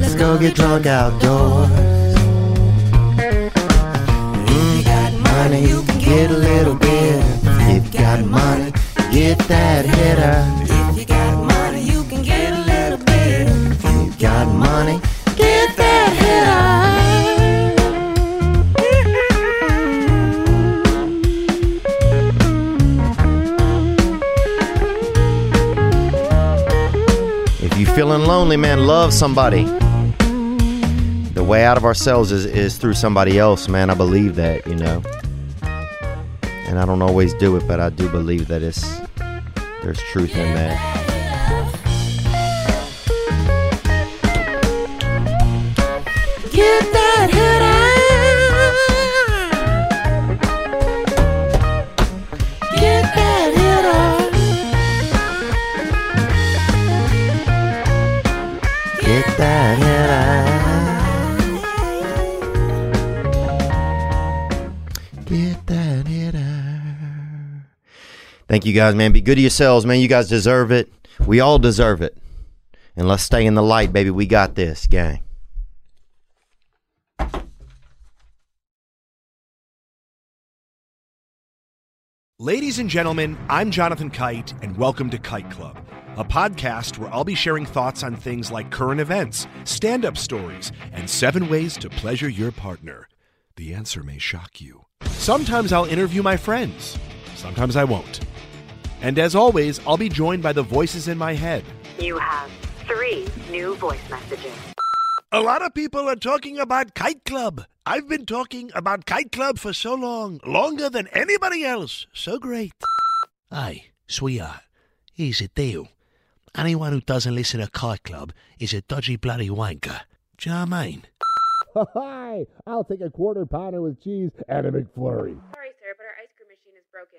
Let's go get drunk outdoors. Get a little bit. If you got money, get that hitter. If you got money, you can get a little bit. If you got money, get that hitter. If you feeling lonely, man, love somebody. The way out of ourselves is, is through somebody else, man. I believe that, you know. And I don't always do it, but I do believe that it's there's truth in that. You guys, man. Be good to yourselves, man. You guys deserve it. We all deserve it. And let's stay in the light, baby. We got this, gang. Ladies and gentlemen, I'm Jonathan Kite, and welcome to Kite Club, a podcast where I'll be sharing thoughts on things like current events, stand up stories, and seven ways to pleasure your partner. The answer may shock you. Sometimes I'll interview my friends, sometimes I won't. And as always, I'll be joined by the voices in my head. You have three new voice messages. A lot of people are talking about Kite Club. I've been talking about Kite Club for so long, longer than anybody else. So great. Hey, sweetheart, here's the deal. Anyone who doesn't listen to Kite Club is a dodgy bloody wanker. Do you know what I mean? Hi, I'll take a quarter pounder with cheese and a McFlurry. Sorry, sir, but our ice cream machine is broken.